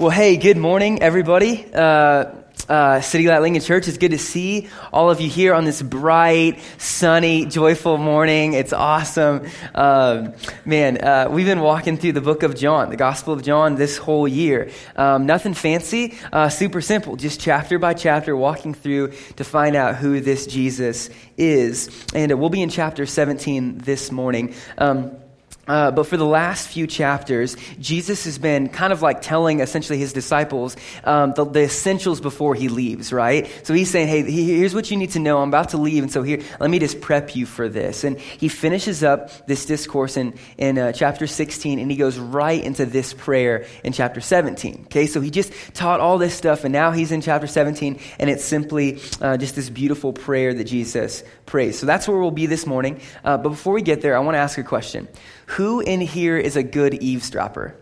Well, hey, good morning, everybody. Uh, uh, City Light Lincoln Church, it's good to see all of you here on this bright, sunny, joyful morning. It's awesome. Um, man, uh, we've been walking through the book of John, the Gospel of John, this whole year. Um, nothing fancy, uh, super simple, just chapter by chapter, walking through to find out who this Jesus is. And we'll be in chapter 17 this morning. Um, uh, but for the last few chapters, Jesus has been kind of like telling essentially his disciples um, the, the, essentials before he leaves, right? So he's saying, hey, here's what you need to know. I'm about to leave, and so here, let me just prep you for this. And he finishes up this discourse in, in uh, chapter 16, and he goes right into this prayer in chapter 17. Okay, so he just taught all this stuff, and now he's in chapter 17, and it's simply uh, just this beautiful prayer that Jesus prays. So that's where we'll be this morning. Uh, but before we get there, I want to ask a question. Who in here is a good eavesdropper?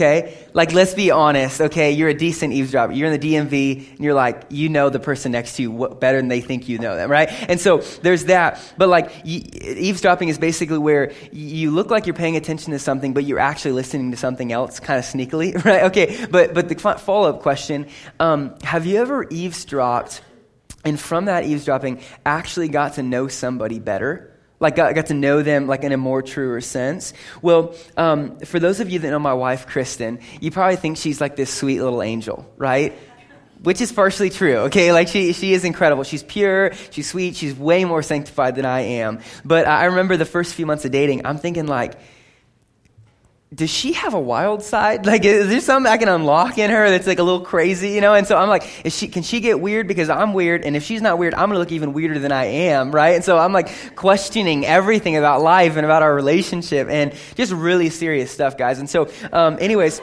Okay? Like, let's be honest, okay? You're a decent eavesdropper. You're in the DMV, and you're like, you know the person next to you better than they think you know them, right? And so there's that. But, like, eavesdropping is basically where you look like you're paying attention to something, but you're actually listening to something else kind of sneakily, right? Okay, but, but the follow up question um, have you ever eavesdropped, and from that eavesdropping, actually got to know somebody better? Like got, got to know them like in a more truer sense. Well um, for those of you that know my wife kristen you probably think she's like this sweet little angel right? Which is partially true okay? Like she, she is incredible. She's pure she's sweet she's way more sanctified than i am. But i remember the first few months of dating i'm thinking like does she have a wild side? Like, is there something I can unlock in her that's like a little crazy, you know? And so I'm like, is she, can she get weird because I'm weird? And if she's not weird, I'm going to look even weirder than I am, right? And so I'm like questioning everything about life and about our relationship and just really serious stuff, guys. And so, um, anyways,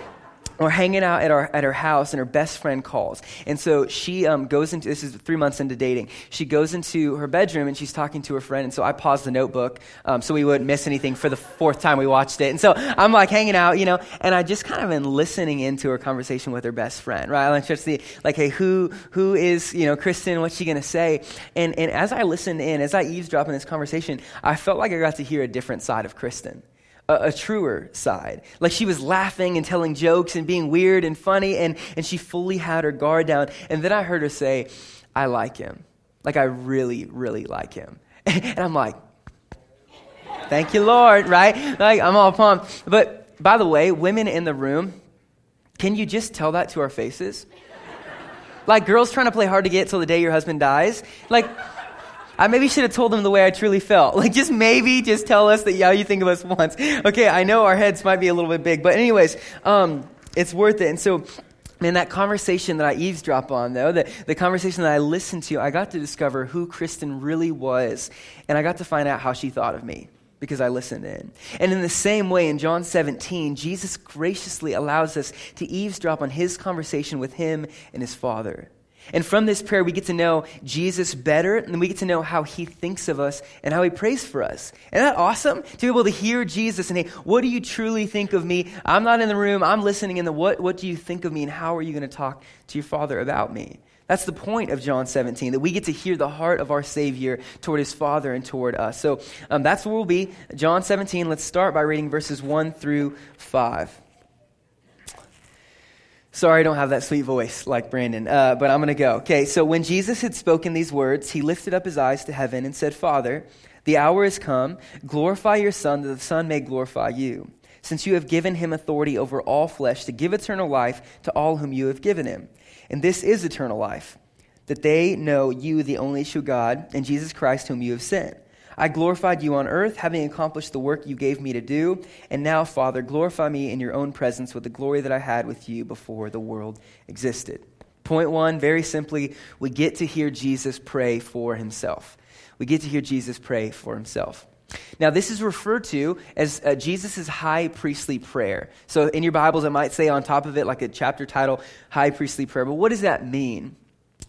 we're hanging out at, our, at her house and her best friend calls. And so she um, goes into this is three months into dating. She goes into her bedroom and she's talking to her friend and so i paused the notebook um, so we wouldn't miss anything for the fourth time we watched it. And so i'm like hanging out you know and i just kind of been listening into her conversation with her best friend right? I'm like hey who who is you know kristen? What's she going to say? And, and as i listened in as i eavesdrop in this conversation i felt like i got to hear a different side of kristen a, a, truer side. Like she was laughing and telling jokes and being weird and funny, and, and she fully had her guard down. And then I heard her say, I like him. Like I really, really like him. And I'm like, thank you, Lord, right? Like I'm all pumped. But by the way, women in the room, can you just tell that to our faces? Like girls trying to play hard to get till the day your husband dies. Like, I maybe should have told them the way I truly felt. Like, just maybe just tell us that, yeah, you think of us once. Okay, I know our heads might be a little bit big, but anyways, um, it's worth it. And so, man, that conversation that I eavesdrop on, though, the, the conversation that I listened to, I got to discover who Kristen really was, and I got to find out how she thought of me because I listened in. And in the same way, in John 17, Jesus graciously allows us to eavesdrop on his conversation with him and his Father. And from this prayer, we get to know Jesus better, and we get to know how he thinks of us and how he prays for us. Isn't that awesome? To be able to hear Jesus and, hey, what do you truly think of me? I'm not in the room, I'm listening in the what, what do you think of me, and how are you going to talk to your Father about me? That's the point of John 17, that we get to hear the heart of our Savior toward his Father and toward us. So um, that's where we'll be. John 17, let's start by reading verses 1 through 5. Sorry, I don't have that sweet voice like Brandon, uh, but I'm going to go. Okay, so when Jesus had spoken these words, he lifted up his eyes to heaven and said, Father, the hour has come. Glorify your Son, that the Son may glorify you, since you have given him authority over all flesh to give eternal life to all whom you have given him. And this is eternal life, that they know you, the only true God, and Jesus Christ, whom you have sent. I glorified you on earth, having accomplished the work you gave me to do. And now, Father, glorify me in your own presence with the glory that I had with you before the world existed. Point one, very simply, we get to hear Jesus pray for himself. We get to hear Jesus pray for himself. Now, this is referred to as uh, Jesus' high priestly prayer. So, in your Bibles, it might say on top of it, like a chapter title, high priestly prayer. But what does that mean?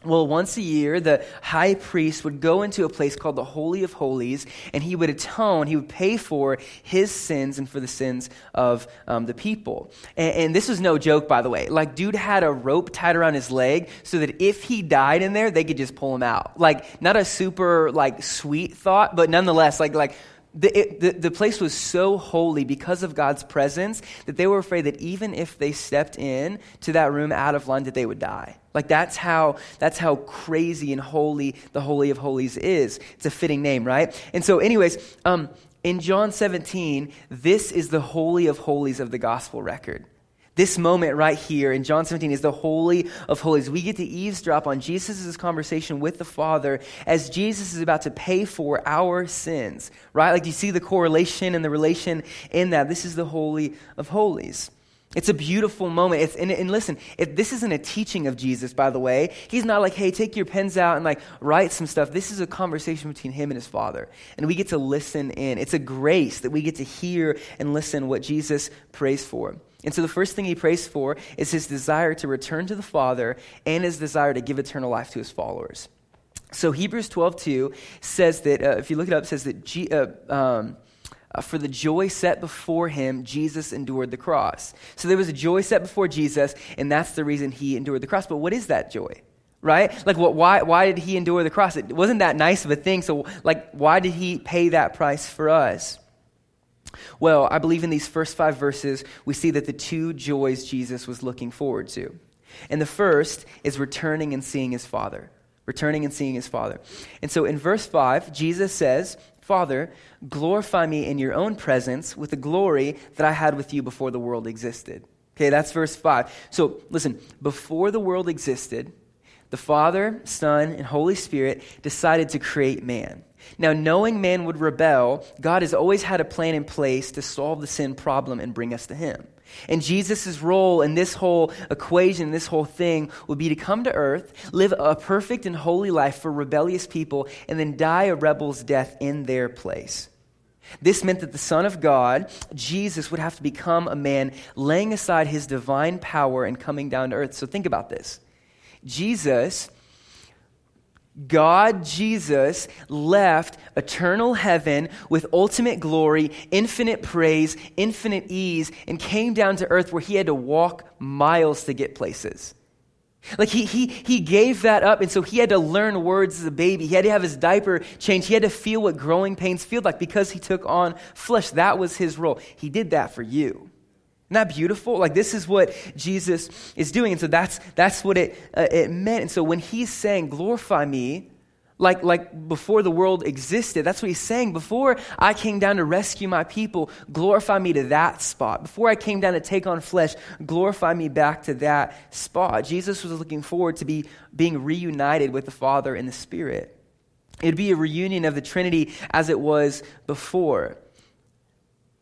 Well, once a year, the high priest would go into a place called the Holy of Holies, and he would atone, he would pay for his sins and for the sins of um, the people. And, and, this was no joke, by the way. Like, dude had a rope tied around his leg so that if he died in there, they could just pull him out. Like, not a super, like, sweet thought, but nonetheless, like, like, the, it, the, the place was so holy because of God's presence that they were afraid that even if they stepped in to that room out of line, that they would die. Like that's how that's how crazy and holy the Holy of Holies is. It's a fitting name, right? And so, anyways, um, in John 17, this is the Holy of Holies of the gospel record. This moment right here in John 17 is the Holy of Holies. We get to eavesdrop on Jesus' conversation with the Father as Jesus is about to pay for our sins, right? Like, you see the correlation and the relation in that? This is the Holy of Holies. It's a beautiful moment. It's, and, and listen, if this isn't a teaching of Jesus, by the way. He's not like, hey, take your pens out and like write some stuff. This is a conversation between him and his Father. And we get to listen in. It's a grace that we get to hear and listen what Jesus prays for. And so the first thing he prays for is his desire to return to the Father and his desire to give eternal life to his followers. So Hebrews 12:2 says that uh, if you look it up, it says that G, uh, um, uh, for the joy set before him, Jesus endured the cross. So there was a joy set before Jesus, and that's the reason he endured the cross. But what is that joy? Right? Like, what, why, why did he endure the cross? It wasn't that nice of a thing. So, like, why did he pay that price for us? Well, I believe in these first five verses, we see that the two joys Jesus was looking forward to. And the first is returning and seeing his Father. Returning and seeing his Father. And so in verse 5, Jesus says, Father, glorify me in your own presence with the glory that I had with you before the world existed. Okay, that's verse 5. So listen, before the world existed, the Father, Son, and Holy Spirit decided to create man. Now, knowing man would rebel, God has always had a plan in place to solve the sin problem and bring us to Him. And Jesus' role in this whole equation, this whole thing, would be to come to earth, live a perfect and holy life for rebellious people, and then die a rebel's death in their place. This meant that the Son of God, Jesus, would have to become a man, laying aside his divine power and coming down to earth. So think about this Jesus God, Jesus, left eternal heaven with ultimate glory, infinite praise, infinite ease, and came down to earth where he had to walk miles to get places. Like he, he, he gave that up, and so he had to learn words as a baby. He had to have his diaper changed. He had to feel what growing pains feel like because he took on flesh. That was his role. He did that for you. That beautiful? Like this is what Jesus is doing, and so that's that's what it uh, it meant. And so when he's saying, "Glorify me," like like before the world existed, that's what he's saying. Before I came down to rescue my people, glorify me to that spot. Before I came down to take on flesh, glorify me back to that spot. Jesus was looking forward to be being reunited with the Father and the Spirit. It'd be a reunion of the Trinity as it was before.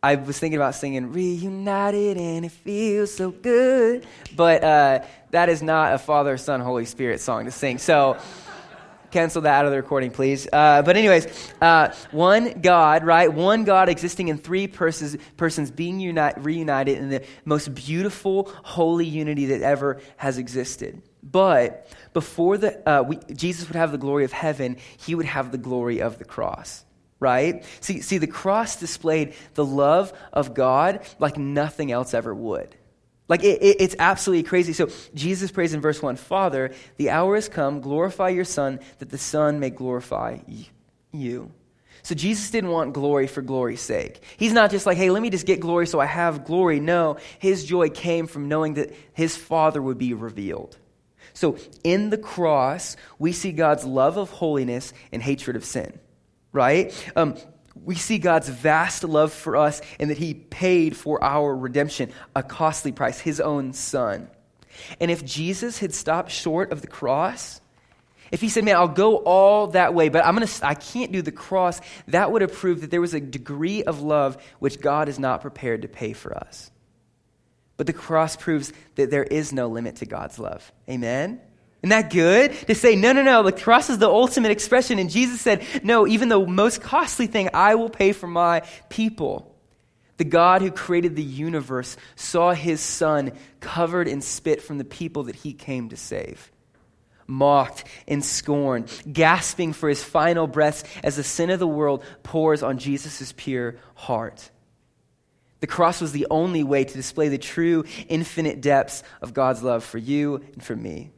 I was thinking about singing Reunited and it feels so good. But uh, that is not a Father, Son, Holy Spirit song to sing. So cancel that out of the recording, please. Uh, but, anyways, uh, one God, right? One God existing in three persons, persons being unite, reunited in the most beautiful, holy unity that ever has existed. But before the, uh, we, Jesus would have the glory of heaven, he would have the glory of the cross right? See, see, the cross displayed the love of God like nothing else ever would. Like, it, it, it's absolutely crazy. So, Jesus prays in verse 1 Father, the hour has come, glorify your Son, that the Son may glorify you. So, Jesus didn't want glory for glory's sake. He's not just like, hey, let me just get glory so I have glory. No, his joy came from knowing that his Father would be revealed. So, in the cross, we see God's love of holiness and hatred of sin right? Um, we see God's vast love for us and that He paid for our redemption, a costly price, His own Son. And if Jesus had stopped short of the cross, if he said, Man, I'll go all that way, but I'm gonna, I can't do the cross, that would have proved that there was a degree of love which God is not prepared to pay for us. But the cross proves that there is no limit to God's love. Amen? Isn't that good? To say, no, no, no, the cross is the ultimate expression. And Jesus said, no, even the most costly thing, I will pay for my people. The God who created the universe saw his son covered in spit from the people that he came to save. Mocked and scorned, gasping for his final breaths as the sin of the world pours on Jesus' pure heart. The cross was the only way to display the true, infinite depths of God's love for you and for me.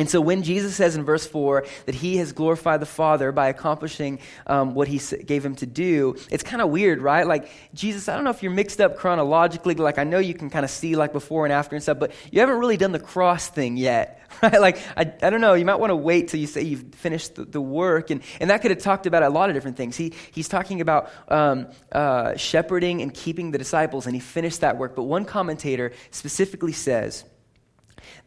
And so when Jesus says in verse 4 that he has glorified the Father by accomplishing um, what he gave him to do, it's kind of weird, right? Like, Jesus, I don't know if you're mixed up chronologically. Like, I know you can kind of see like before and after and stuff, but you haven't really done the cross thing yet, right? Like, I, I don't know. You might want to wait till you say you've finished the, the, work. And, and that could have talked about a lot of different things. He, he's talking about um, uh, shepherding and keeping the disciples, and he finished that work. But one commentator specifically says,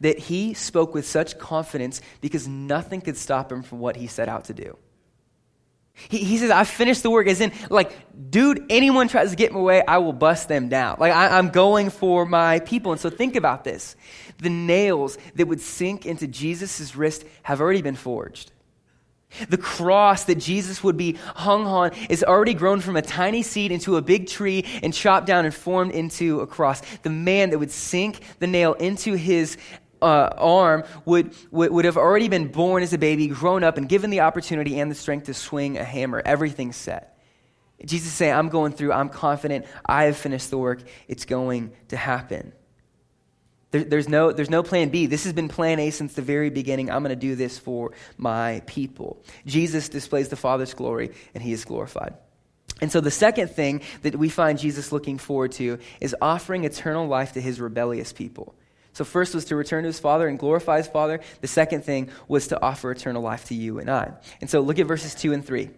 that he spoke with such confidence because nothing could stop him from what he set out to do. He, he says, I finished the work, as in, like, dude, anyone tries to get in my way, I will bust them down. Like, I, I'm going for my people. And so think about this. The nails that would sink into Jesus' wrist have already been forged. The cross that Jesus would be hung on is already grown from a tiny seed into a big tree and chopped down and formed into a cross. The man that would sink the nail into his uh, arm would, would, would have already been born as a baby, grown up, and given the opportunity and the strength to swing a hammer. Everything's set. Jesus is saying, I'm going through, I'm confident, I have finished the work, it's going to happen. There, there's, no, there's no plan B. This has been plan A since the very beginning. I'm going to do this for my people. Jesus displays the Father's glory, and he is glorified. And so, the second thing that we find Jesus looking forward to is offering eternal life to his rebellious people. So, first was to return to his Father and glorify his Father. The second thing was to offer eternal life to you and I. And so, look at verses 2 and 3.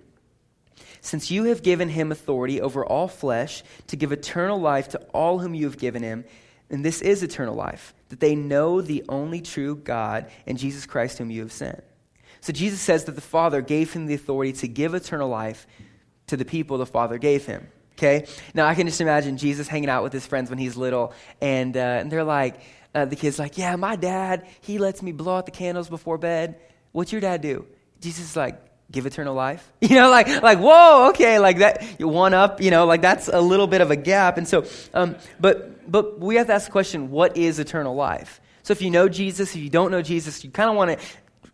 Since you have given him authority over all flesh to give eternal life to all whom you have given him, and this is eternal life, that they know the only true God and Jesus Christ whom you have sent. So Jesus says that the Father gave him the authority to give eternal life to the people the Father gave him. Okay? Now I can just imagine Jesus hanging out with his friends when he's little, and, uh, and they're like, uh, the kid's like, Yeah, my dad, he lets me blow out the candles before bed. What's your dad do? Jesus is like, give eternal life. You know like like whoa okay like that one up you know like that's a little bit of a gap. And so um, but but we have to ask the question what is eternal life? So if you know jesus if you don't know jesus you kind of want to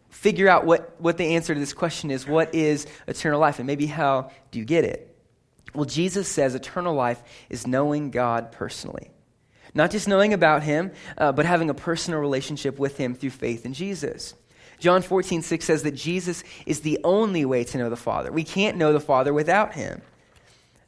figure out what what the answer to this question is what is eternal life? And maybe how do you get it? Well jesus says eternal life is knowing god personally not just knowing about him uh, but having a personal relationship with him through faith in jesus John 14, 6 says that Jesus is the only way to know the Father. We can't know the Father without him.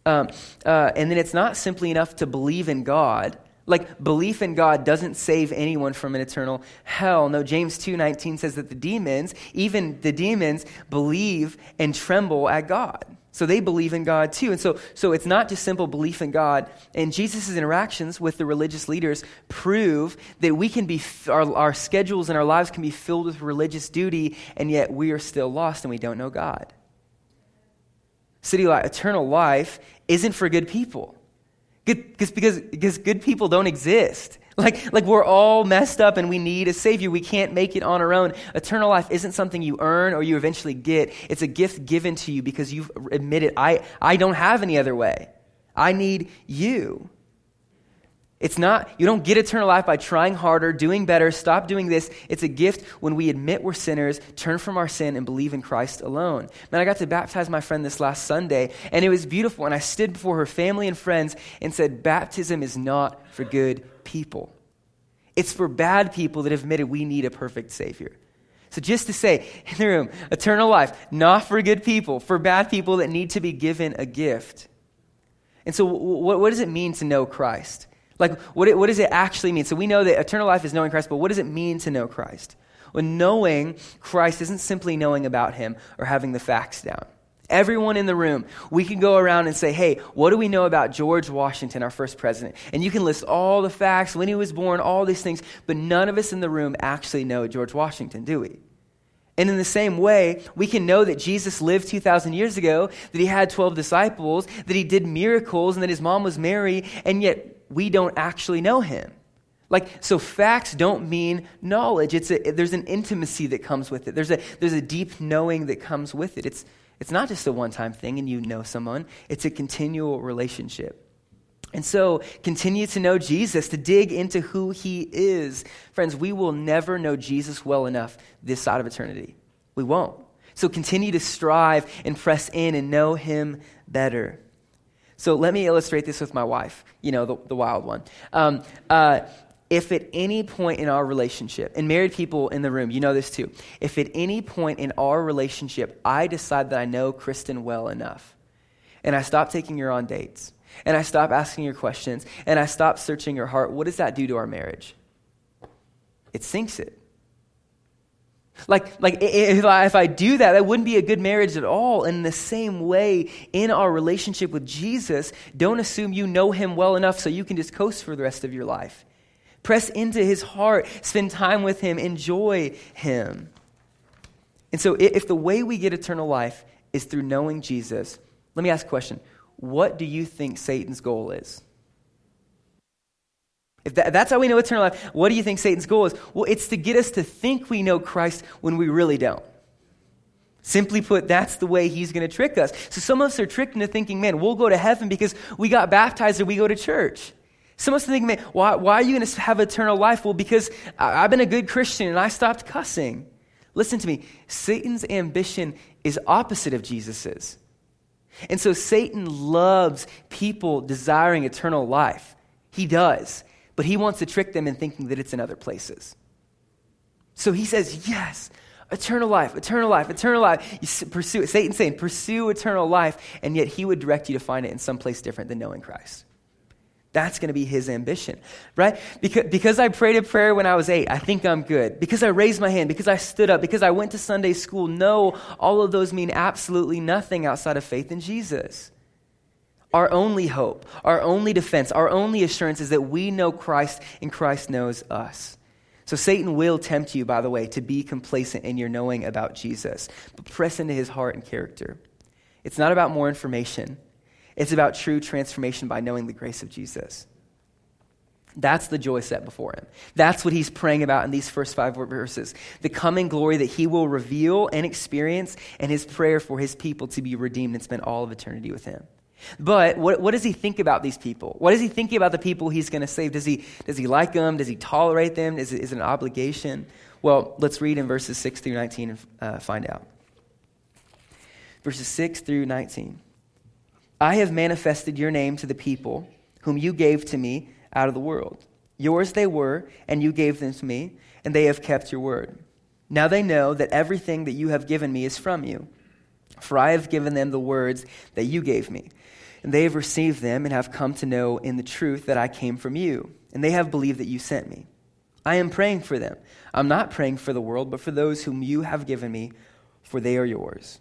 Um, uh, and then it's not simply enough to believe in God. Like belief in God doesn't save anyone from an eternal hell. No, James 2:19 says that the demons, even the demons believe and tremble at God. So they believe in God too. And so, so it's not just simple belief in God. And Jesus' interactions with the religious leaders prove that we can be, our, our schedules and our lives can be filled with religious duty, and yet we are still lost and we don't know God. City Light, eternal life isn't for good people. Good, because, because good people don't exist. Like, like we're all messed up and we need a Savior. We can't make it on our own. Eternal life isn't something you earn or you eventually get. It's a gift given to you because you've admitted, I, I don't have any other way. I need you. It's not, you don't get eternal life by trying harder, doing better, stop doing this. It's a gift when we admit we're sinners, turn from our sin, and believe in Christ alone. Man, I got to baptize my friend this last Sunday, and it was beautiful. And I stood before her family and friends and said, Baptism is not for good people. It's for bad people that have admitted we need a perfect Savior. So, just to say in the room, eternal life, not for good people, for bad people that need to be given a gift. And so, what, what does it mean to know Christ? Like, what, what does it actually mean? So, we know that eternal life is knowing Christ, but what does it mean to know Christ? Well, knowing Christ isn't simply knowing about him or having the facts down. Everyone in the room, we can go around and say, hey, what do we know about George Washington, our first president? And you can list all the facts, when he was born, all these things, but none of us in the room actually know George Washington, do we? And in the same way, we can know that Jesus lived 2,000 years ago, that he had 12 disciples, that he did miracles, and that his mom was Mary, and yet we don't actually know him. Like, so facts don't mean knowledge. It's a, there's an intimacy that comes with it, there's a, there's a deep knowing that comes with it. It's, it's not just a one time thing and you know someone, it's a continual relationship. And so, continue to know Jesus, to dig into who he is. Friends, we will never know Jesus well enough this side of eternity. We won't. So, continue to strive and press in and know him better. So, let me illustrate this with my wife, you know, the, the wild one. Um, uh, if at any point in our relationship, and married people in the room, you know this too, if at any point in our relationship I decide that I know Kristen well enough, and I stop taking her on dates, and I stop asking her questions, and I stop searching her heart, what does that do to our marriage? It sinks it. Like, like if I, if I do that, that wouldn't be a good marriage at all. In the same way, in our relationship with Jesus, don't assume you know him well enough so you can just coast for the rest of your life. Press into his heart, spend time with him, enjoy him. And so, if the way we get eternal life is through knowing Jesus, let me ask a question. What do you think Satan's goal is? If that, that's how we know eternal life, what do you think Satan's goal is? Well, it's to get us to think we know Christ when we really don't. Simply put, that's the way he's going to trick us. So some of us are tricked into thinking, man, we'll go to heaven because we got baptized or we go to church. Some of us think, man, why, why are you going to have eternal life? Well, because I've been a good Christian and I stopped cussing. Listen to me. Satan's ambition is opposite of Jesus's. And so Satan loves people desiring eternal life. He does but he wants to trick them in thinking that it's in other places. So he says, Yes, eternal life, eternal life, eternal life. You pursue it. Satan's saying, Pursue eternal life, and yet he would direct you to find it in some place different than knowing Christ. That's going to be his ambition, right? Because, because I prayed a prayer when I was eight, I think I'm good. Because I raised my hand, because I stood up, because I went to Sunday school, no, all of those mean absolutely nothing outside of faith in Jesus. Our only hope, our only defense, our only assurance is that we know Christ and Christ knows us. So Satan will tempt you, by the way, to be complacent in your knowing about Jesus, but press into his heart and character. It's not about more information, it's about true transformation by knowing the grace of Jesus. That's the joy set before him. That's what he's praying about in these first five verses. The coming glory that he will reveal and experience, and his prayer for his people to be redeemed and spend all of eternity with him. But what, what does he think about these people? What is he thinking about the people he's going to save? Does he, does he like them? Does he tolerate them? Is it, is it an obligation? Well, let's read in verses 6 through 19 and uh, find out. Verses 6 through 19. I have manifested your name to the people whom you gave to me out of the world. Yours they were, and you gave them to me, and they have kept your word. Now they know that everything that you have given me is from you. For I have given them the words that you gave me and they have received them and have come to know in the truth that I came from you, and they have believed that you sent me. I am praying for them. I'm not praying for the world, but for those whom you have given me, for they are yours.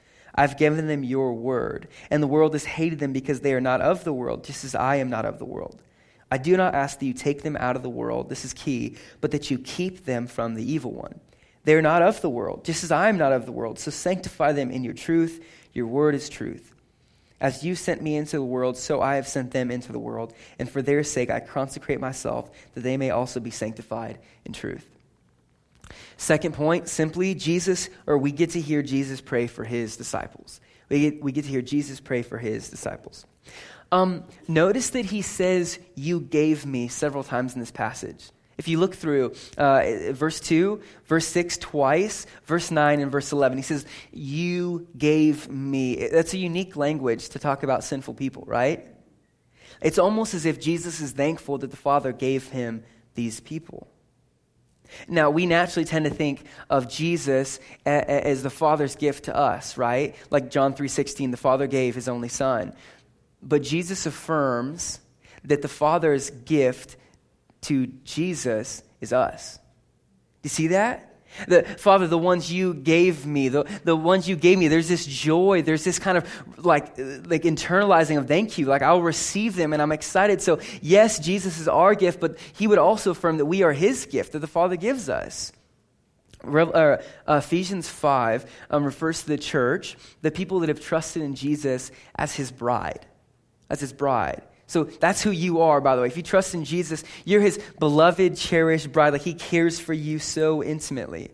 I've given them your word, and the world has hated them because they are not of the world, just as I am not of the world. I do not ask that you take them out of the world, this is key, but that you keep them from the evil one. They are not of the world, just as I am not of the world. So sanctify them in your truth. Your word is truth. As you sent me into the world, so I have sent them into the world. And for their sake I consecrate myself, that they may also be sanctified in truth. Second point, simply, Jesus, or we get to hear Jesus pray for his disciples. We get, we get to hear Jesus pray for his disciples. Um, notice that he says, You gave me several times in this passage. If you look through uh, verse 2, verse 6 twice, verse 9, and verse 11, he says, You gave me. That's a unique language to talk about sinful people, right? It's almost as if Jesus is thankful that the Father gave him these people. Now, we naturally tend to think of Jesus as the Father's gift to us, right? Like John 3:16, the Father gave his only son. But Jesus affirms that the Father's gift to Jesus is us. Do you see that? The, Father, the ones you gave me, the, the ones you gave me, there's this joy, there's this kind of like, like internalizing of thank you. Like I'll receive them and I'm excited. So, yes, Jesus is our gift, but he would also affirm that we are his gift that the Father gives us. Uh, Ephesians 5 um, refers to the church, the people that have trusted in Jesus as his bride. As his bride. So that's who you are, by the way. If you trust in Jesus, you're his beloved, cherished bride. Like he cares for you so intimately.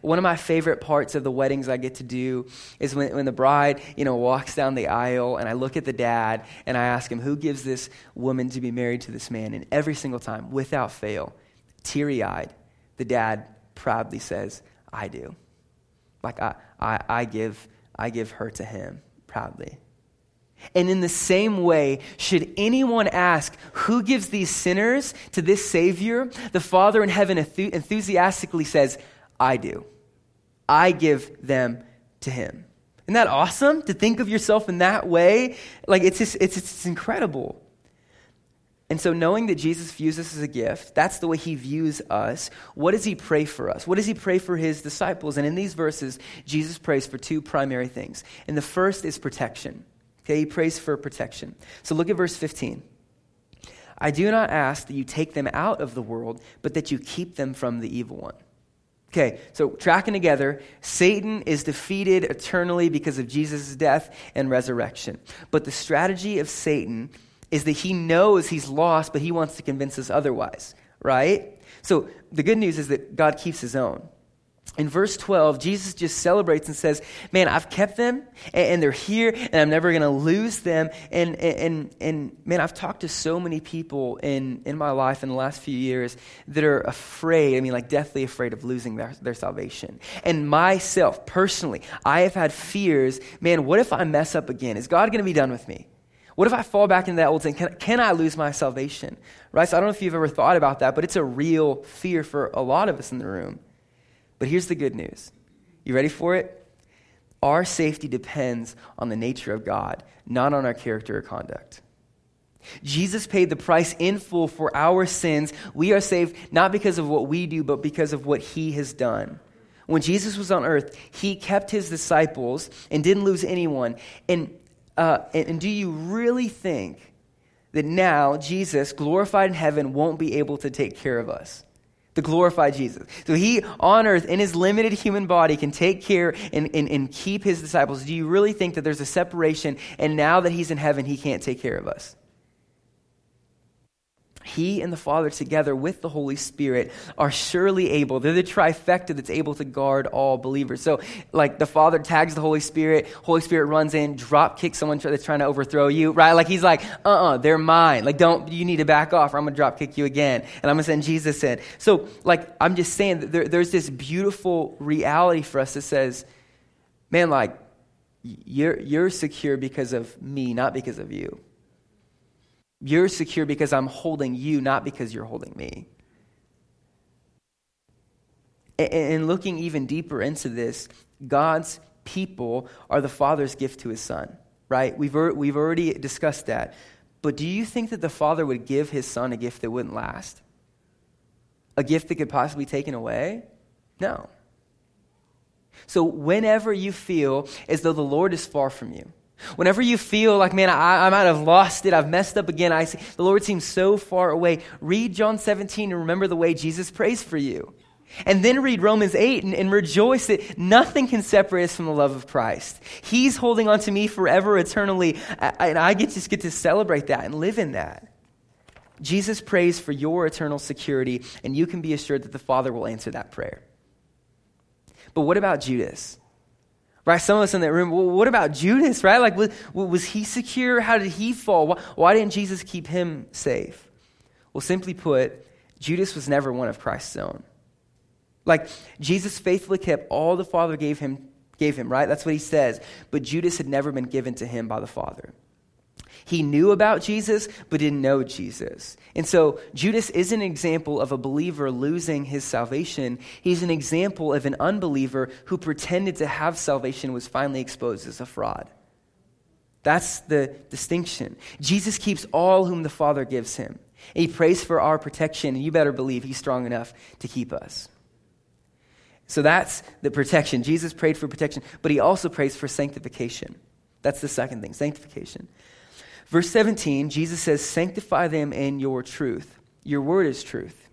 One of my favorite parts of the weddings I get to do is when, when the bride, you know, walks down the aisle and I look at the dad and I ask him, who gives this woman to be married to this man? And every single time, without fail, teary eyed, the dad proudly says, I do. Like I, I, I, give, I give her to him proudly. And in the same way, should anyone ask, who gives these sinners to this Savior? The Father in heaven enthusiastically says, I do. I give them to him. Isn't that awesome to think of yourself in that way? Like, it's just, it's, it's incredible. And so, knowing that Jesus views us as a gift, that's the way he views us. What does he pray for us? What does he pray for his disciples? And in these verses, Jesus prays for two primary things. And the first is protection. Okay, he prays for protection. So, look at verse 15. I do not ask that you take them out of the world, but that you keep them from the evil one. Okay, so tracking together, Satan is defeated eternally because of Jesus' death and resurrection. But the strategy of Satan is that he knows he's lost, but he wants to convince us otherwise, right? So the good news is that God keeps his own in verse 12, Jesus just celebrates and says, Man, I've kept them and, they're here and I'm never going to lose them. And, and, and man, I've talked to so many people in, in my life in the last few years that are afraid, I mean, like deathly afraid of losing their, their salvation. And myself, personally, I have had fears man, what if I mess up again? Is God going to be done with me? What if I fall back into that old thing? Can, can I lose my salvation? Right? So I don't know if you've ever thought about that, but it's a real fear for a lot of us in the room. But here's the good news. You ready for it? Our safety depends on the nature of God, not on our character or conduct. Jesus paid the price in full for our sins. We are saved not because of what we do, but because of what he has done. When Jesus was on earth, he kept his disciples and didn't lose anyone. And, uh, and, and do you really think that now Jesus, glorified in heaven, won't be able to take care of us? The glorified Jesus. So he on earth, in his limited human body, can take care and, and, and keep his disciples. Do you really think that there's a separation and now that he's in heaven, he can't take care of us? He and the Father, together with the Holy Spirit, are surely able. They're the trifecta that's able to guard all believers. So, like the Father tags the Holy Spirit, Holy Spirit runs in, drop kicks someone that's trying to overthrow you, right? Like he's like, uh uh-uh, uh, they are mine. Like, don't, you need to back off or I'm going to drop kick you again. And I'm going to send Jesus in. So, like, I'm just saying that there, there's this beautiful reality for us that says, man, like, you're, you're secure because of me, not because of you. You're secure because I'm holding you, not because you're holding me. And looking even deeper into this, God's people are the Father's gift to his Son, right? We've, we've already discussed that. But do you think that the Father would give his Son a gift that wouldn't last? A gift that could possibly be taken away? No. So, whenever you feel as though the Lord is far from you, Whenever you feel like, man, I, I, might have lost it, I've messed up again, I see, the Lord seems so far away, read John 17 and remember the way Jesus prays for you. And then read Romans 8 and, and rejoice that nothing can separate us from the love of Christ. He's holding on to me forever, eternally, and I get, just get to celebrate that and live in that. Jesus prays for your eternal security, and you can be assured that the Father will answer that prayer. But what about Judas? Right? Some of us in that room, well, what about Judas, right? Like, was, was he secure? How did he fall? Why, why didn't Jesus keep him safe? Well, simply put, Judas was never one of Christ's own. Like, Jesus faithfully kept all the Father gave him, gave him, right? That's what he says. But Judas had never been given to him by the Father. He knew about Jesus, but didn't know Jesus. And so Judas is an example of a believer losing his salvation. He's an example of an unbeliever who pretended to have salvation was finally exposed as a fraud. That's the distinction. Jesus keeps all whom the Father gives him. He prays for our protection, and you better believe he's strong enough to keep us. So that's the protection. Jesus prayed for protection, but he also prays for sanctification. That's the second thing sanctification. Verse 17, Jesus says, Sanctify them in your truth. Your word is truth.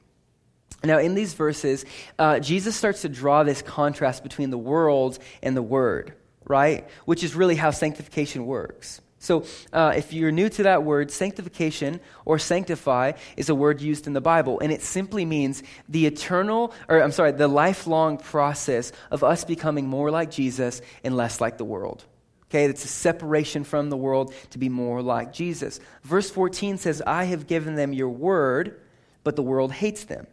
Now, in these verses, uh, Jesus starts to draw this contrast between the world and the word, right? Which is really how sanctification works. So, uh, if you're new to that word, sanctification or sanctify is a word used in the Bible, and it simply means the eternal, or I'm sorry, the lifelong process of us becoming more like Jesus and less like the world. Okay, it's a separation from the world to be more like Jesus. Verse 14 says, I have given them your word, but the world hates them.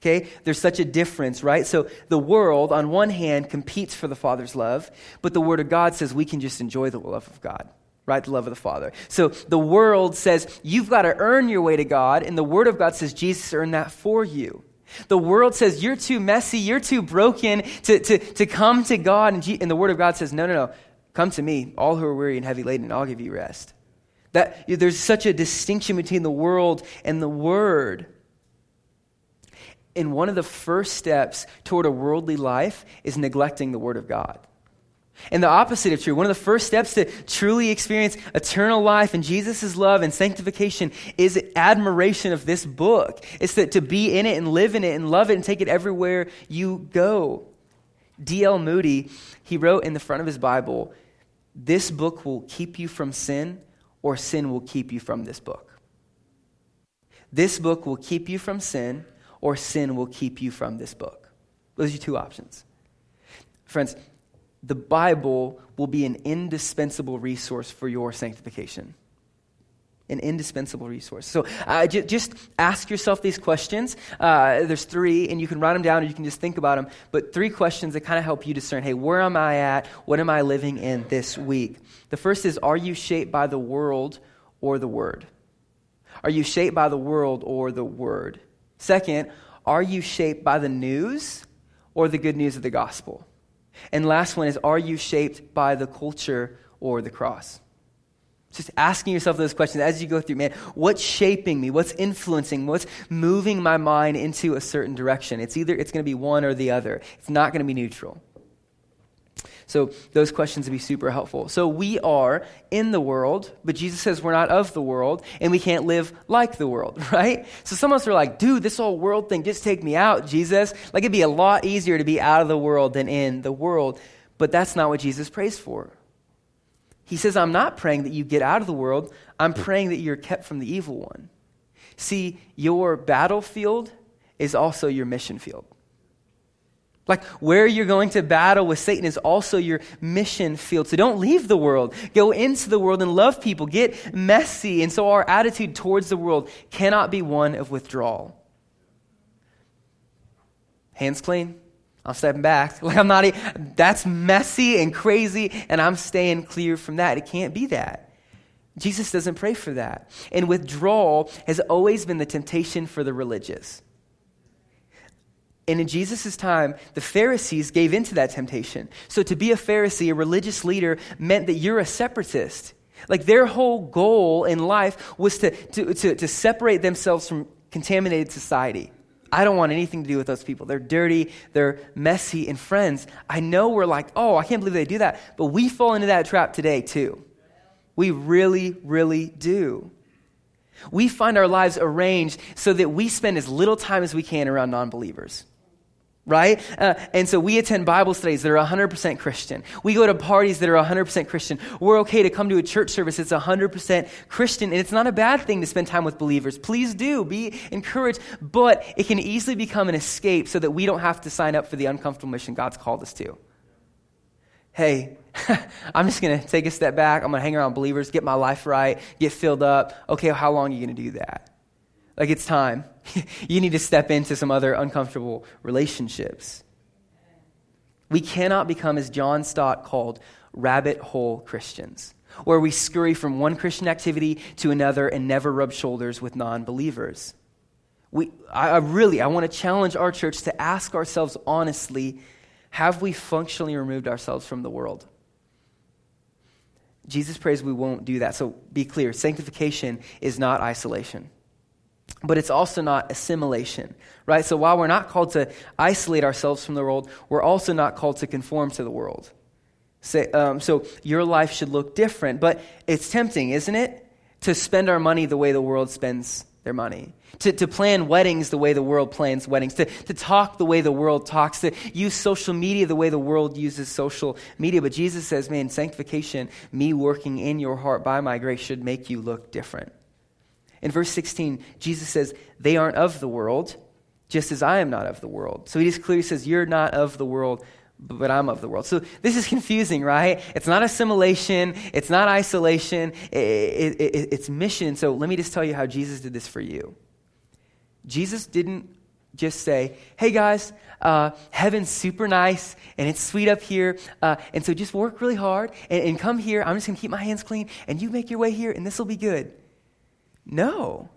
Okay, there's such a difference, right? So the world, on one hand, competes for the Father's love, but the Word of God says we can just enjoy the love of God right? The love of the Father. So the world says you've got to earn your way to God, and the Word of God says Jesus earned that for you. The world says you're too messy, you're too broken to, to, to come to God, and, G- and the Word of God says, no, no, no, come to me, all who are weary and heavy laden, and I'll give you rest. That there's such a distinction between the world and the Word. And one of the first steps toward a worldly life is neglecting the Word of God. And the opposite of true. One of the first steps to truly experience eternal life and Jesus' love and sanctification is admiration of this book. It's that to be in it and live in it and love it and take it everywhere you go. D.L. Moody, he wrote in the front of his Bible, This book will keep you from sin, or sin will keep you from this book. This book will keep you from sin, or sin will keep you from this book. Those are your two options. Friends, the Bible will be an indispensable resource for your sanctification. An indispensable resource. So uh, j- just ask yourself these questions. Uh, there's three, and you can write them down or you can just think about them. But three questions that kind of help you discern hey, where am I at? What am I living in this week? The first is Are you shaped by the world or the Word? Are you shaped by the world or the Word? Second, are you shaped by the news or the good news of the gospel? And last one is Are you shaped by the culture or the cross? Just asking yourself those questions as you go through, man, what's shaping me? What's influencing? What's moving my mind into a certain direction? It's either it's going to be one or the other. It's not going to be neutral. So those questions would be super helpful. So we are in the world, but Jesus says we're not of the world, and we can't live like the world, right? So some of us are like, dude, this whole world thing, just take me out, Jesus. Like it'd be a lot easier to be out of the world than in the world. But that's not what Jesus prays for. He says, I'm not praying that you get out of the world, I'm praying that you're kept from the evil one. See, your battlefield is also your mission field. Like where you're going to battle with Satan is also your mission field. So don't leave the world. Go into the world and love people. Get messy. And so our attitude towards the world cannot be one of withdrawal. Hands clean. I'm stepping back. Like I'm not, that's messy and crazy, and I'm staying clear from that. It can't be that. Jesus doesn't pray for that. And withdrawal has always been the temptation for the religious. And in Jesus' time, the Pharisees gave into that temptation. So to be a Pharisee, a religious leader, meant that you're a separatist. Like their whole goal in life was to, to, to, to separate themselves from contaminated society. I don't want anything to do with those people. They're dirty, they're messy, and friends, I know we're like, oh, I can't believe they do that. But we fall into that trap today, too. We really, really do. We find our lives arranged so that we spend as little time as we can around non believers right? Uh, and so we attend Bible studies that are 100% Christian. We go to parties that are 100% Christian. We're okay to come to a church service that's 100% Christian. And it's not a bad thing to spend time with believers. Please do. Be encouraged. But it can easily become an escape so that we don't have to sign up for the uncomfortable mission God's called us to. Hey, I'm just going to take a step back. I'm going to hang around believers, get my life right, get filled up. Okay, how long are you going to do that? Like it's time. you need to step into some other uncomfortable relationships. We cannot become, as John Stott called, rabbit hole Christians, where we scurry from one Christian activity to another and never rub shoulders with non believers. We, I, I really, I want to challenge our church to ask ourselves honestly have we functionally removed ourselves from the world? Jesus prays we won't do that. So be clear sanctification is not isolation but it's also not assimilation, right? So while we're not called to isolate ourselves from the world, we're also not called to conform to the world. So, um, so your life should look different, but it's tempting, isn't it, to spend our money the way the world spends their money, to, to plan weddings the way the world plans weddings, to, to talk the way the world talks, to use social media the way the world uses social media. But Jesus says, man, sanctification, me working in your heart by my grace, should make you look different. In verse 16, Jesus says, they aren't of the world, just as I am not of the world. So he just clearly says, you're not of the world, but I'm of the world. So this is confusing, right? It's not assimilation, it's not isolation, it, it, it, it's mission. So let me just tell you how Jesus did this for you. Jesus didn't just say, hey guys, uh, heaven's super nice and it's sweet up here. Uh, and so just work really hard and, and come here. I'm just going to keep my hands clean and you make your way here and this will be good. No.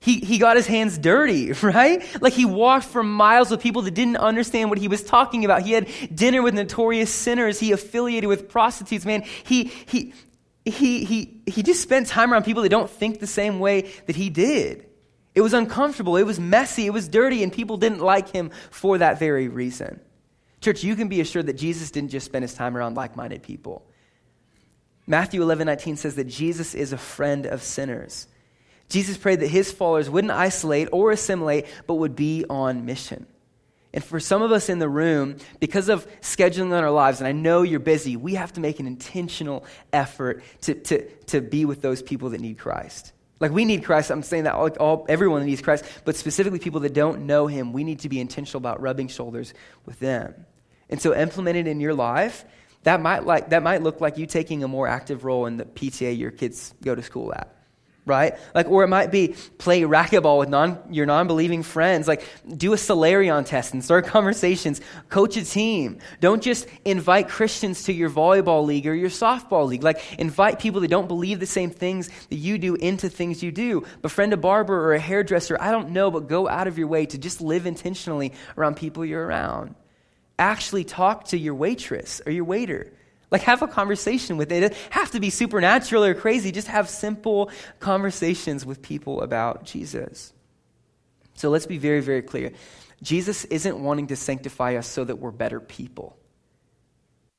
He, he got his hands dirty, right? Like he walked for miles with people that didn't understand what he was talking about. He had dinner with notorious sinners. He affiliated with prostitutes, man. He, he, he, he, he just spent time around people that don't think the same way that he did. It was uncomfortable. It was messy. It was dirty, and people didn't like him for that very reason. Church, you can be assured that Jesus didn't just spend his time around like minded people. Matthew 11 19 says that Jesus is a friend of sinners. Jesus prayed that his followers wouldn't isolate or assimilate, but would be on mission. And for some of us in the room, because of scheduling on our lives, and I know you're busy, we have to make an intentional effort to, to, to be with those people that need Christ. Like we need Christ. I'm saying that all, all, everyone needs Christ, but specifically people that don't know him, we need to be intentional about rubbing shoulders with them. And so implement it in your life. That might, like, that might look like you taking a more active role in the PTA your kids go to school at right? Like, or it might be play racquetball with non, your non-believing friends. Like, do a Soularium test and start conversations. Coach a team. Don't just invite Christians to your volleyball league or your softball league. Like, invite people that don't believe the same things that you do into things you do. Befriend a barber or a hairdresser. I don't know, but go out of your way to just live intentionally around people you're around. Actually talk to your waitress or your waiter like, have a conversation with it. It doesn't have to be supernatural or crazy. Just have simple conversations with people about Jesus. So let's be very, very clear. Jesus isn't wanting to sanctify us so that we're better people.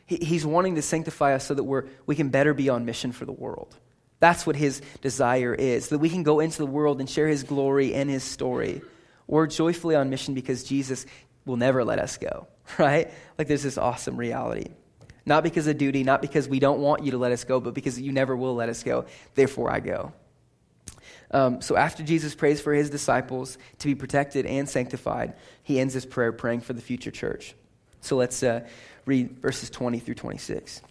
he's wanting to sanctify us so that we're, we can better be on mission for the world. That's what his desire is, that we can go into the world and share his glory and his story. We're joyfully on mission because Jesus will never let us go, right? Like there's this awesome reality. Not because of duty, not because we don't want you to let us go, but because you never will let us go. Therefore, I go. Um, so after Jesus prays for his disciples to be protected and sanctified, he ends his prayer praying for the future church. So let's uh, read verses 20 through 26.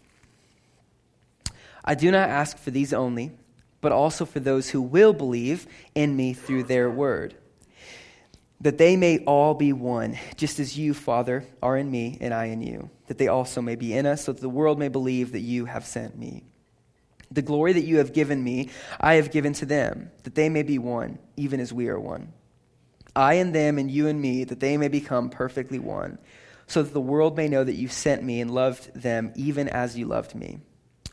I do not ask for these only, but also for those who will believe in me through their word that they may all be one, just as you, Father, are in me and I in you, that they also may be in us, so that the world may believe that you have sent me. The glory that you have given me, I have given to them, that they may be one, even as we are one. I and them, and you and me, that they may become perfectly one, so that the world may know that you sent me and loved them even as you loved me.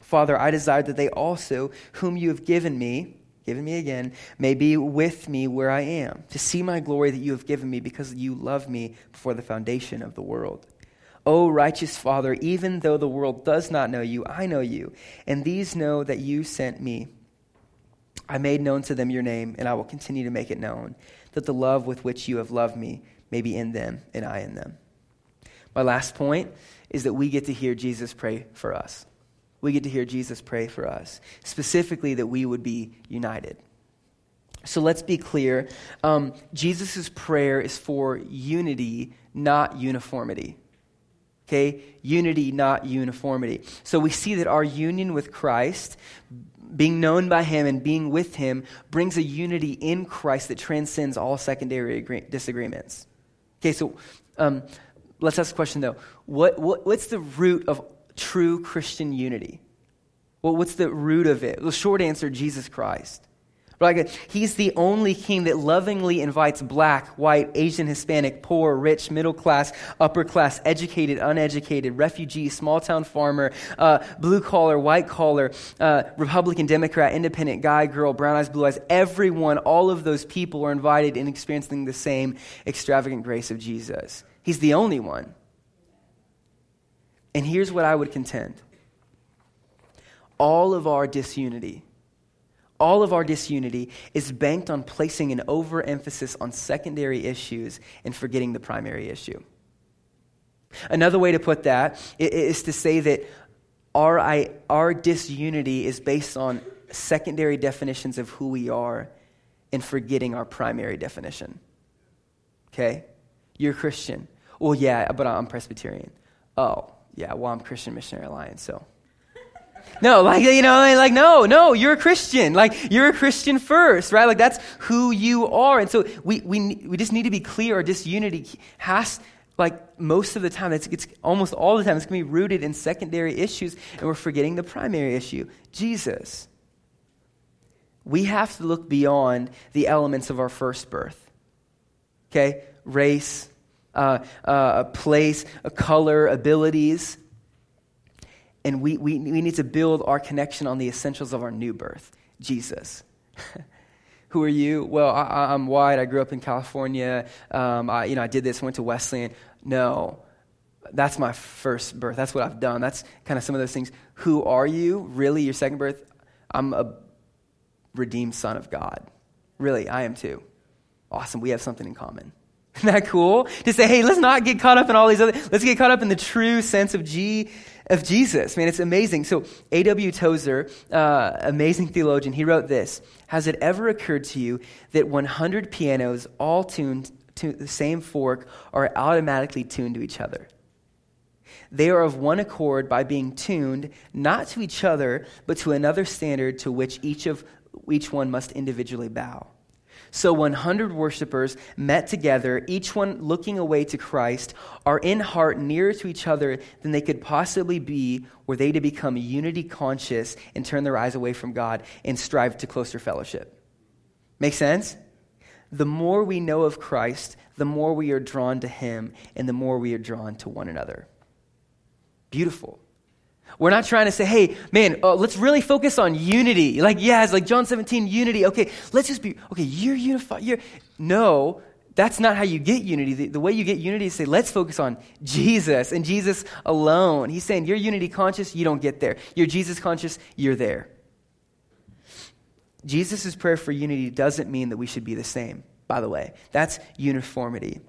Father, I desire that they also, whom you have given me, given me again, may be with me where I am, to see my glory that you have given me because you love me before the foundation of the world. O righteous Father, even though the world does not know you, I know you, and these know that you sent me. I made known to them your name, and I will continue to make it known, that the love with which you have loved me may be in them and I in them. My last point is that we get to hear Jesus pray for us we get to hear Jesus pray for us, specifically that we would be united. So let's be clear. Um, Jesus' prayer is for unity, not uniformity. Okay? Unity, not uniformity. So we see that our union with Christ, being known by Him and being with Him, brings a unity in Christ that transcends all secondary agree- disagreements. Okay, so um, let's ask a question though. What, what, what's the root of true Christian unity? Well, what's the root of it? The short answer Jesus Christ. Like, he's the only king that lovingly invites black, white, Asian, Hispanic, poor, rich, middle class, upper class, educated, uneducated, refugee, small town farmer, uh, blue collar, white collar, uh, Republican, Democrat, independent, guy, girl, brown eyes, blue eyes. Everyone, all of those people are invited in experiencing the same extravagant grace of Jesus. He's the only one. And here's what I would contend all of our disunity, All of our disunity is banked on placing an overemphasis on secondary issues and forgetting the primary issue. Another way to put that is to say that our, our disunity is based on secondary definitions of who we are and forgetting our primary definition. Okay? You're Christian. Well, yeah, but I'm Presbyterian. Oh, yeah, well, I'm Christian Missionary Alliance, so. No, like, you know, like, no, no, you're a Christian. Like, you're a Christian first, right? Like, that's who you are. And so we, we, we just need to be clear our disunity has, like, most of the time, it's, it's almost all the time, it's going to be rooted in secondary issues, and we're forgetting the primary issue Jesus. We have to look beyond the elements of our first birth. Okay? Race, uh, uh, place, a color, abilities. And we, we, we need to build our connection on the essentials of our new birth Jesus. Who are you? Well, I, am white. I grew up in California. Um, I, you know, I did this, went to Wesleyan. No, that's my first birth. That's what I've done. That's kind of some of those things. Who are you? Really, your second birth? I'm a redeemed son of God. Really, I am too. Awesome. We have something in common. Isn't that cool? To say, hey, let's not get caught up in all these other, let's get caught up in the true sense of G, of Jesus. Man, it's amazing. So, A.W. Tozer, uh, amazing theologian, he wrote this Has it ever occurred to you that 100 pianos, all tuned to the same fork, are automatically tuned to each other? They are of one accord by being tuned not to each other, but to another standard to which each of each one must individually bow. So 100 worshipers met together, each one looking away to Christ, are in heart nearer to each other than they could possibly be were they to become unity conscious and turn their eyes away from God and strive to closer fellowship. Make sense? The more we know of Christ, the more we are drawn to him and the more we are drawn to one another. Beautiful. We're not trying to say, hey, man, uh, let's really focus on unity. Like, yeah, it's like John 17, unity. Okay, let's just be, okay, you're unified. You're, no, that's not how you get unity. The, the, way you get unity is say, let's focus on Jesus and Jesus alone. He's saying, you're unity conscious, you don't get there. You're Jesus conscious, you're there. Jesus' prayer for unity doesn't mean that we should be the same, by the way. That's uniformity.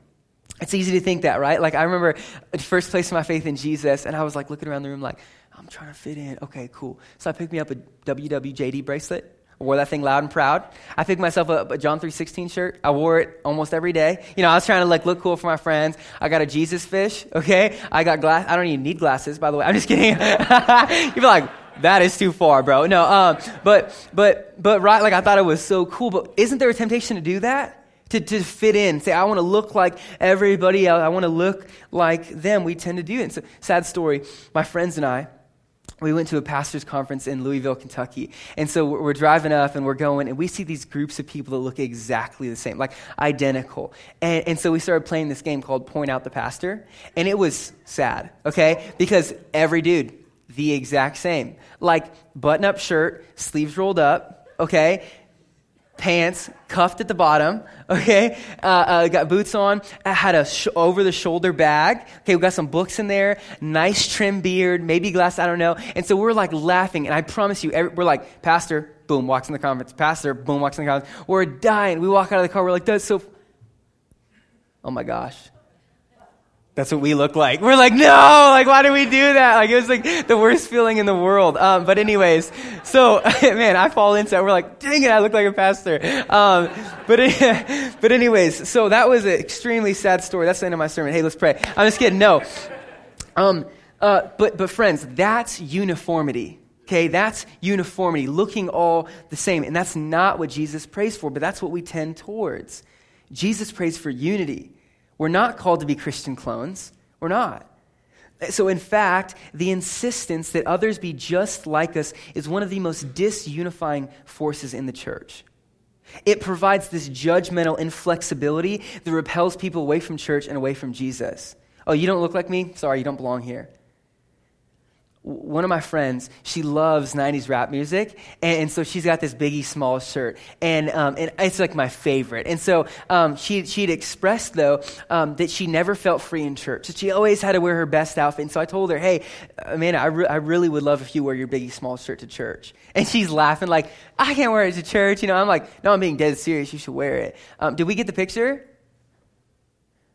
It's easy to think that, right? Like, I remember first placing my faith in Jesus, and I was like looking around the room, like, I'm trying to fit in. Okay, cool. So I picked me up a WWJD bracelet. I wore that thing loud and proud. I picked myself up a John 3.16 shirt. I wore it almost every day. You know, I was trying to like look cool for my friends. I got a Jesus fish, okay? I got glass. I don't even need glasses, by the way. I'm just kidding. You'd be like, that is too far, bro. No, um, but, but, but, right, like I thought it was so cool. But isn't there a temptation to do that? To, to fit in, say, I want to look like everybody else. I want to look like them. We tend to do it. It's a sad story. My friends and I, we went to a pastor's conference in Louisville, Kentucky. And so we're driving up and we're going, and we see these groups of people that look exactly the same, like identical. And, and so we started playing this game called Point Out the Pastor. And it was sad, okay? Because every dude, the exact same. Like button up shirt, sleeves rolled up, okay? Pants, cuffed at the bottom, okay? Uh, uh, got boots on, I had a sh- over the shoulder bag. Okay, we got some books in there, nice trim beard, maybe glass, I don't know. And so we're like laughing, and I promise you, every, we're like, Pastor, boom, walks in the conference. Pastor, boom, walks in the conference. We're dying. We walk out of the car, we're like, that's so. Oh my gosh. That's what we look like. We're like, no, like, why do we do that? Like, it was like the worst feeling in the world. Um, but anyways, so, man, I fall into that. We're like, dang it, I look like a pastor. Um, but, but anyways, so that was an extremely sad story. That's the end of my sermon. Hey, let's pray. I'm just kidding. No. Um, uh, but, but friends, that's uniformity. Okay, that's uniformity, looking all the same. And that's not what Jesus prays for, but that's what we tend towards. Jesus prays for unity. We're not called to be Christian clones. We're not. So, in fact, the insistence that others be just like us is one of the most disunifying forces in the church. It provides this judgmental inflexibility that repels people away from church and away from Jesus. Oh, you don't look like me? Sorry, you don't belong here. One of my friends, she loves 90s rap music. And, so she's got this Biggie Small shirt. And, um, and it's like my favorite. And so um, she, she'd expressed, though, um, that she never felt free in church. That she always had to wear her best outfit. And so I told her, hey, Amanda, I, re- I really would love if you wear your Biggie Small shirt to church. And she's laughing, like, I can't wear it to church. You know, I'm like, no, I'm being dead serious. You should wear it. Um, did we get the picture?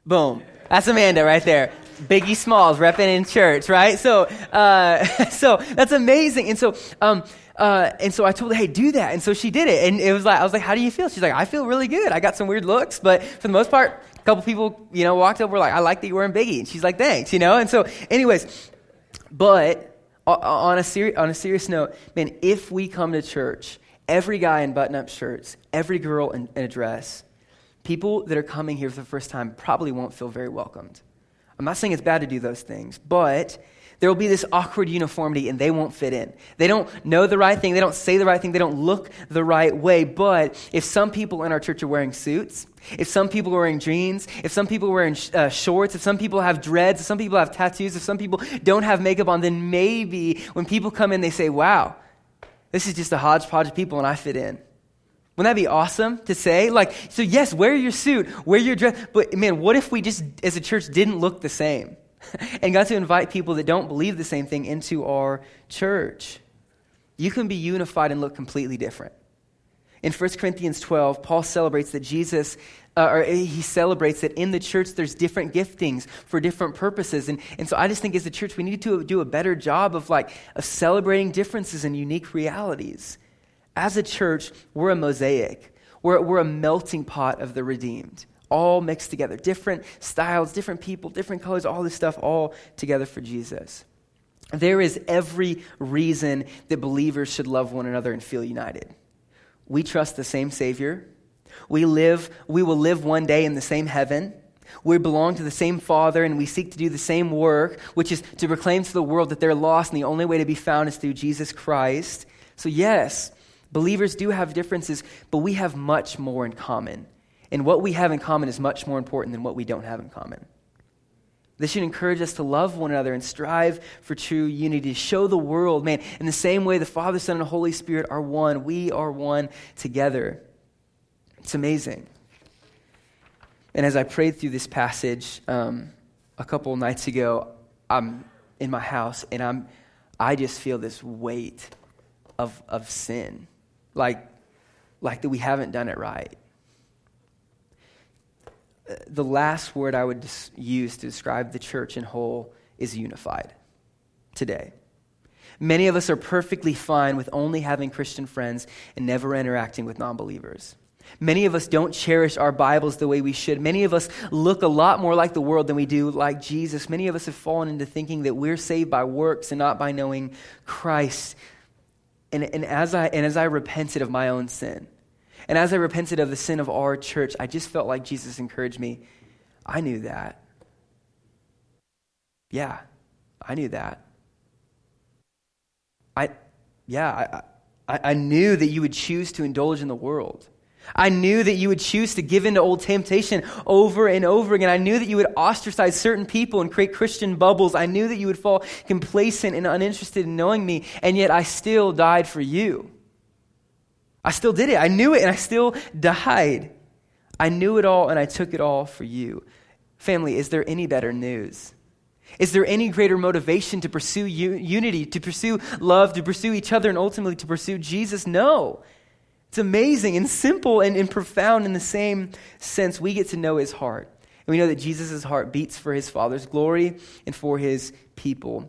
Boom. That's Amanda right there. Biggie Smalls repping in church, right? So, uh, so that's amazing. And so, um, uh, and so I told her, hey, do that. And so she did it. And it was like, I was like, how do you feel? She's like, I feel really good. I got some weird looks, but for the most part, a couple people, you know, walked over like, I like that you're wearing Biggie. And she's like, thanks, you know? And so, anyways, but on a, seri- on a serious note, man, if we come to church, every guy in button up shirts, every girl in, in a dress, people that are coming here for the first time probably won't feel very welcomed. I'm not saying it's bad to do those things, but there will be this awkward uniformity and they won't fit in. They don't know the right thing, they don't say the right thing, they don't look the right way. But if some people in our church are wearing suits, if some people are wearing jeans, if some people are wearing uh, shorts, if some people have dreads, if some people have tattoos, if some people don't have makeup on, then maybe when people come in, they say, wow, this is just a hodgepodge of people and I fit in. Wouldn't that be awesome to say? Like, so yes, wear your suit, wear your dress, but man, what if we just, as a church, didn't look the same? and got to invite people that don't believe the same thing into our church. You can be unified and look completely different. In 1 Corinthians 12, Paul celebrates that Jesus, uh, or he celebrates that in the church there's different giftings for different purposes. And, and so I just think as a church we need to do a better job of like of celebrating differences and unique realities. As a church, we're a mosaic, we're, we're a melting pot of the redeemed, all mixed together. Different styles, different people, different colors, all this stuff, all together for Jesus. There is every reason that believers should love one another and feel united. We trust the same Savior. We live, we will live one day in the same heaven. We belong to the same Father, and we seek to do the same work, which is to proclaim to the world that they're lost, and the only way to be found is through Jesus Christ. So, yes, Believers do have differences, but we have much more in common. And what we have in common is much more important than what we don't have in common. This should encourage us to love one another and strive for true unity, show the world, man, in the same way the Father, Son, and Holy Spirit are one, we are one together. It's amazing. And as I prayed through this passage um, a couple nights ago, I'm in my house and I'm, I just feel this weight of, of sin like, like that we haven't done it right. The last word I would use to describe the church in whole is unified today. Many of us are perfectly fine with only having Christian friends and never interacting with non believers. Many of us don't cherish our Bibles the way we should. Many of us look a lot more like the world than we do like Jesus. Many of us have fallen into thinking that we're saved by works and not by knowing Christ. And, and, as I, and as I repented of my own sin, and as I repented of the sin of our church, I just felt like Jesus encouraged me. I knew that. Yeah, I knew that. I, yeah, I, I, I knew that you would choose to indulge in the world. I knew that you would choose to give in to old temptation over and over again. I knew that you would ostracize certain people and create Christian bubbles. I knew that you would fall complacent and uninterested in knowing me, and yet I still died for you. I still did it. I knew it, and I still died. I knew it all, and I took it all for you. Family, is there any better news? Is there any greater motivation to pursue unity, to pursue love, to pursue each other, and ultimately to pursue Jesus? No. It's amazing and simple and, and profound in the same sense. We get to know his heart. And we know that Jesus' heart beats for his Father's glory and for his people.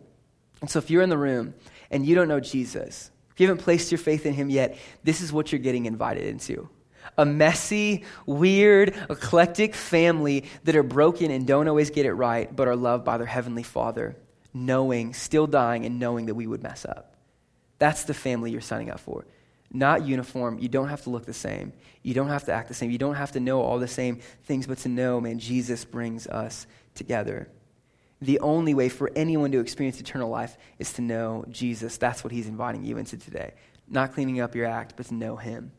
And so if you're in the room and you don't know Jesus, if you haven't placed your faith in him yet, this is what you're getting invited into. A messy, weird, eclectic family that are broken and don't always get it right, but are loved by their Heavenly Father, knowing, still dying, and knowing that we would mess up. That's the family you're signing up for not uniform. You don't have to look the same. You don't have to act the same. You don't have to know all the same things, but to know, man, Jesus brings us together. The only way for anyone to experience eternal life is to know Jesus. That's what he's inviting you into today. Not cleaning up your act, but to know him.